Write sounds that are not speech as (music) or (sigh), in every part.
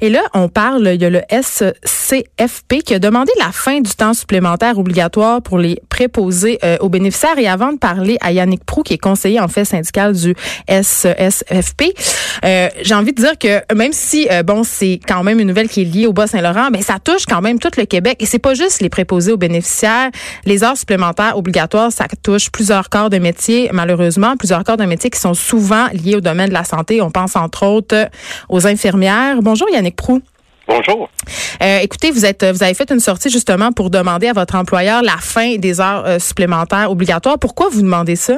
Et là, on parle, il y a le SCFP qui a demandé la fin du temps supplémentaire obligatoire pour les préposés euh, aux bénéficiaires. Et avant de parler à Yannick Prou, qui est conseiller en fait syndical du SCFP, euh, j'ai envie de dire que même si, euh, bon, c'est quand même une nouvelle qui est liée au Bas-Saint-Laurent, mais ça touche quand même tout le Québec. Et c'est pas juste les préposés aux bénéficiaires. Les heures supplémentaires obligatoires, ça touche plusieurs corps de métier, malheureusement, plusieurs corps de métier qui sont souvent liés au domaine de la santé. On pense entre autres aux infirmières. Bonjour Yannick Prou. Bonjour. Euh, écoutez, vous êtes, vous avez fait une sortie justement pour demander à votre employeur la fin des heures euh, supplémentaires obligatoires. Pourquoi vous demandez ça?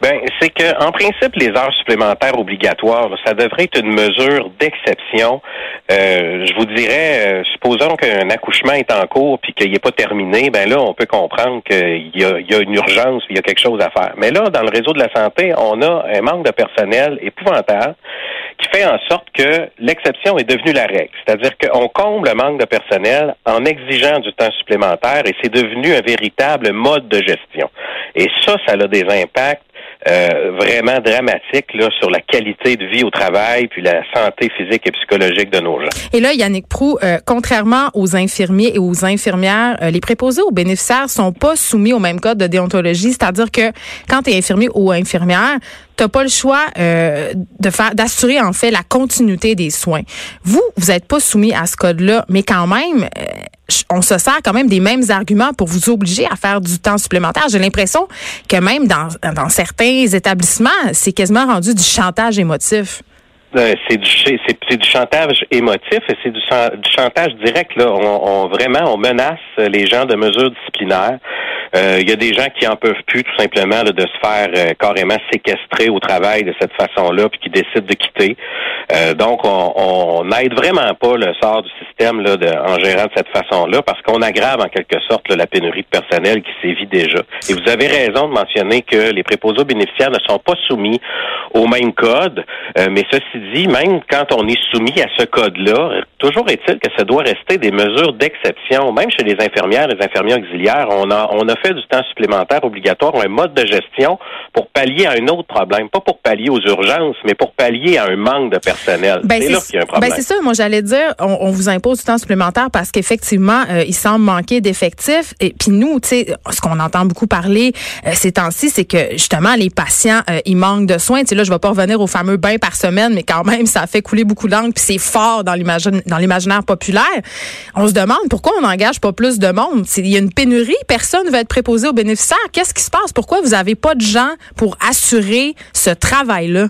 Ben, c'est que en principe, les heures supplémentaires obligatoires, ça devrait être une mesure d'exception. Euh, je vous dirais, supposons qu'un accouchement est en cours puis qu'il n'est pas terminé, ben là, on peut comprendre qu'il y y a une urgence, il y a quelque chose à faire. Mais là, dans le réseau de la santé, on a un manque de personnel épouvantable qui fait en sorte que l'exception est devenue la règle. C'est-à-dire qu'on comble le manque de personnel en exigeant du temps supplémentaire et c'est devenu un véritable mode de gestion. Et ça, ça a des impacts euh, vraiment dramatique là, sur la qualité de vie au travail puis la santé physique et psychologique de nos gens. Et là, Yannick Prou, euh, contrairement aux infirmiers et aux infirmières, euh, les préposés aux bénéficiaires sont pas soumis au même code de déontologie, c'est-à-dire que quand tu es infirmier ou infirmière, t'as pas le choix de faire d'assurer en fait la continuité des soins. Vous, vous n'êtes pas soumis à ce code-là, mais quand même, on se sert quand même des mêmes arguments pour vous obliger à faire du temps supplémentaire. J'ai l'impression que même dans, certains établissements, c'est quasiment rendu du chantage émotif. Euh, c'est du chantage émotif et c'est du, chantage direct là. On, on, vraiment on menace les gens de mesures disciplinaires. Euh, il y a des gens qui en peuvent plus tout simplement de se faire euh, carrément séquestrer au travail de cette façon-là, puis qui décident de quitter. Euh, donc, on n'aide vraiment pas le sort du système là, de, en gérant de cette façon-là, parce qu'on aggrave en quelque sorte la pénurie de personnel qui sévit déjà. Et vous avez raison de mentionner que les préposés bénéficiaires ne sont pas soumis au même code, mais ceci dit, même quand on est soumis à ce code-là, toujours est-il que ça doit rester des mesures d'exception. Même chez les infirmières, les infirmières auxiliaires, on a on a fait du temps supplémentaire obligatoire, un mode de gestion pour pallier à un autre problème, pas pour pallier aux urgences, mais pour pallier à un manque de personnel. Ben c'est là qu'il y a un problème. Ben c'est ça, moi j'allais dire, on, vous impose du temps supplémentaire parce qu'effectivement, euh, il semble manquer d'effectifs. Et puis nous, tu sais, ce qu'on entend beaucoup parler euh, ces temps-ci, c'est que justement les patients, euh, ils manquent de soins. Là, je vais pas revenir au fameux bain par semaine, mais quand même, ça fait couler beaucoup d'encre, puis c'est fort dans l'imaginaire populaire. On se demande pourquoi on n'engage pas plus de monde. Il y a une pénurie, personne ne veut être préposé aux bénéficiaires. Qu'est-ce qui se passe? Pourquoi vous n'avez pas de gens pour assurer ce travail-là?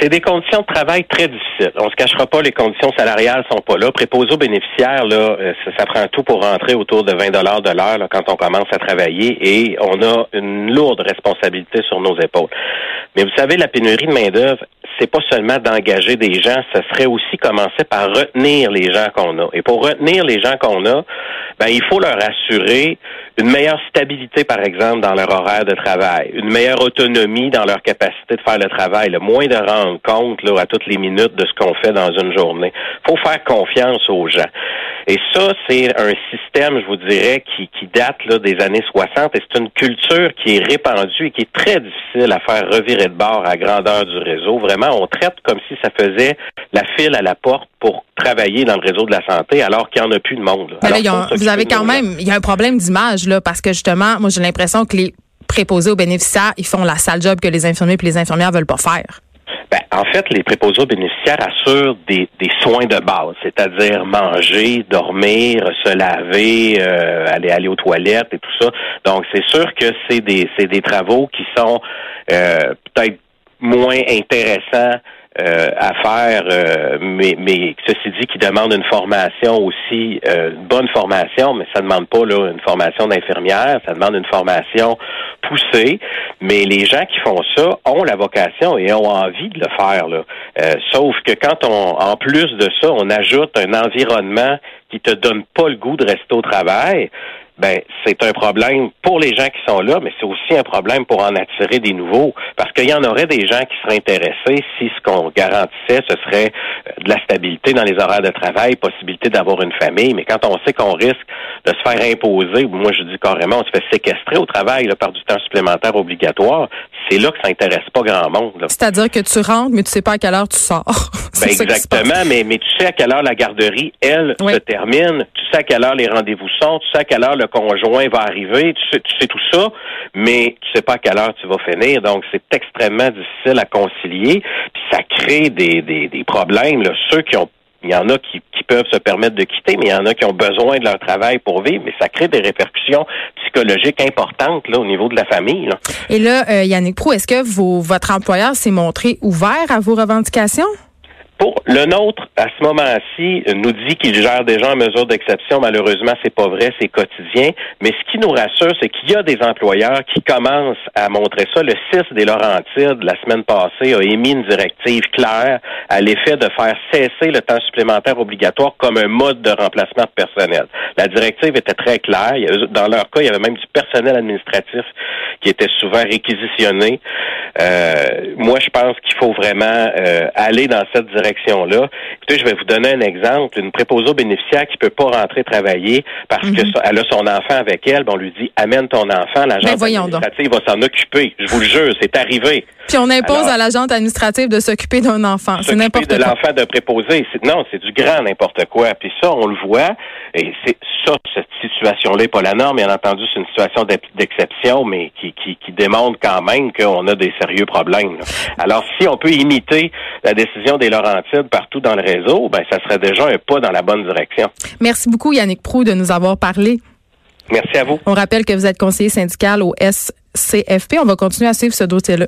C'est des conditions de travail très difficiles. On se cachera pas, les conditions salariales sont pas là. Préposé aux bénéficiaires, là, euh, ça, prend tout pour rentrer autour de 20 dollars de l'heure quand on commence à travailler et on a une lourde responsabilité sur nos épaules. Mais vous savez, la pénurie de main d'œuvre, c'est pas seulement d'engager des gens, ce serait aussi commencer par retenir les gens qu'on a. Et pour retenir les gens qu'on a, ben il faut leur assurer une meilleure stabilité, par exemple, dans leur horaire de travail, une meilleure autonomie dans leur capacité de faire le travail, le moins de rendre compte là, à toutes les minutes de ce qu'on fait dans une journée. faut faire confiance aux gens. Et ça, c'est un système, je vous dirais, qui, qui date là, des années 60 et c'est une culture qui est répandue et qui est très difficile à faire revirer de bord à grandeur du réseau. Vraiment, on traite comme si ça faisait la file à la porte pour travailler dans le réseau de la santé alors qu'il n'y en a plus de monde. vous avez quand même, il y a un problème d'image là parce que justement, moi j'ai l'impression que les préposés aux bénéficiaires, ils font la sale job que les infirmiers et les infirmières veulent pas faire. Ben, en fait, les préposés aux bénéficiaires assurent des, soins de base, c'est-à-dire manger, dormir, se laver, euh, aller aller aux toilettes et tout ça. Donc, c'est sûr que c'est des c'est des travaux qui sont euh, peut-être moins intéressants euh, à faire, euh, mais, mais ceci dit, qui demande une formation aussi, euh, une bonne formation, mais ça demande pas là, une formation d'infirmière, ça demande une formation poussée. Mais les gens qui font ça ont la vocation et ont envie de le faire. Là. sauf que quand on, en plus de ça, on ajoute un environnement qui te donne pas le goût de rester au travail, ben c'est un problème pour les gens qui sont là, mais c'est aussi un problème pour en attirer des nouveaux, parce qu'il y en aurait des gens qui seraient intéressés si ce qu'on garantissait, ce serait euh, de la stabilité dans les horaires de travail, possibilité d'avoir une famille, mais quand on sait qu'on risque de se faire imposer, moi je dis carrément, on se fait séquestrer au travail par du temps supplémentaire obligatoire, c'est là que ça intéresse pas grand monde. C'est-à-dire que tu rentres, mais tu sais pas à quelle heure tu sors. (laughs) ben exactement, mais, mais tu sais à quelle heure la garderie, elle, se termine, tu sais à quelle heure les rendez-vous sont, tu sais à quelle heure le conjoint va arriver, tu sais, tu sais tout ça, mais tu sais pas à quelle heure tu vas finir. Donc, c'est extrêmement difficile à concilier. Puis ça crée des, des, des problèmes. Là. Ceux qui ont il y en a qui, qui, peuvent se permettre de quitter, mais il y en a qui ont besoin de leur travail pour vivre, mais ça crée des répercussions psychologiques importantes là, au niveau de la famille. Là. Et là, euh, Yannick Prou, est-ce que vos, votre employeur s'est montré ouvert à vos revendications? Pour le nôtre, à ce moment-ci, nous dit qu'il gère déjà en mesure d'exception. Malheureusement, c'est pas vrai, c'est quotidien. Mais ce qui nous rassure, c'est qu'il y a des employeurs qui commencent à montrer ça. Le 6 des Laurentides, la semaine passée, a émis une directive claire à l'effet de faire cesser le temps supplémentaire obligatoire comme un mode de remplacement de personnel. La directive était très claire. Dans leur cas, il y avait même du personnel administratif qui était souvent réquisitionné. Euh, moi, je pense qu'il faut vraiment euh, aller dans cette direction direction-là. Écoutez, je vais vous donner un exemple. Une préposée bénéficiaire qui peut pas rentrer travailler parce que mhm. elle a son enfant avec elle, ben, on lui dit amène ton enfant, l'agent ben, administrative va s'en occuper. Je vous le jure, c'est arrivé. Puis on impose à l'agent administrative de s'occuper d'un enfant. C'est n'importe quoi. de l'enfant de préposé. Non, c'est du grand n'importe quoi. Puis ça, on le voit. Et c'est ça, cette situation-là n'est pas la norme. Bien entendu, c'est une situation d'exception, mais qui, qui, qui, démontre quand même qu'on a des sérieux problèmes. Alors, si on peut imiter la décision des Laurentides partout dans le réseau, ben ça serait déjà un pas dans la bonne direction. Merci beaucoup, Yannick Prou, de nous avoir parlé. Merci à vous. On rappelle que vous êtes conseiller syndical au SCFP. On va continuer à suivre ce dossier-là.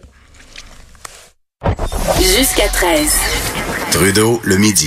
Jusqu'à 13. Trudeau, le midi.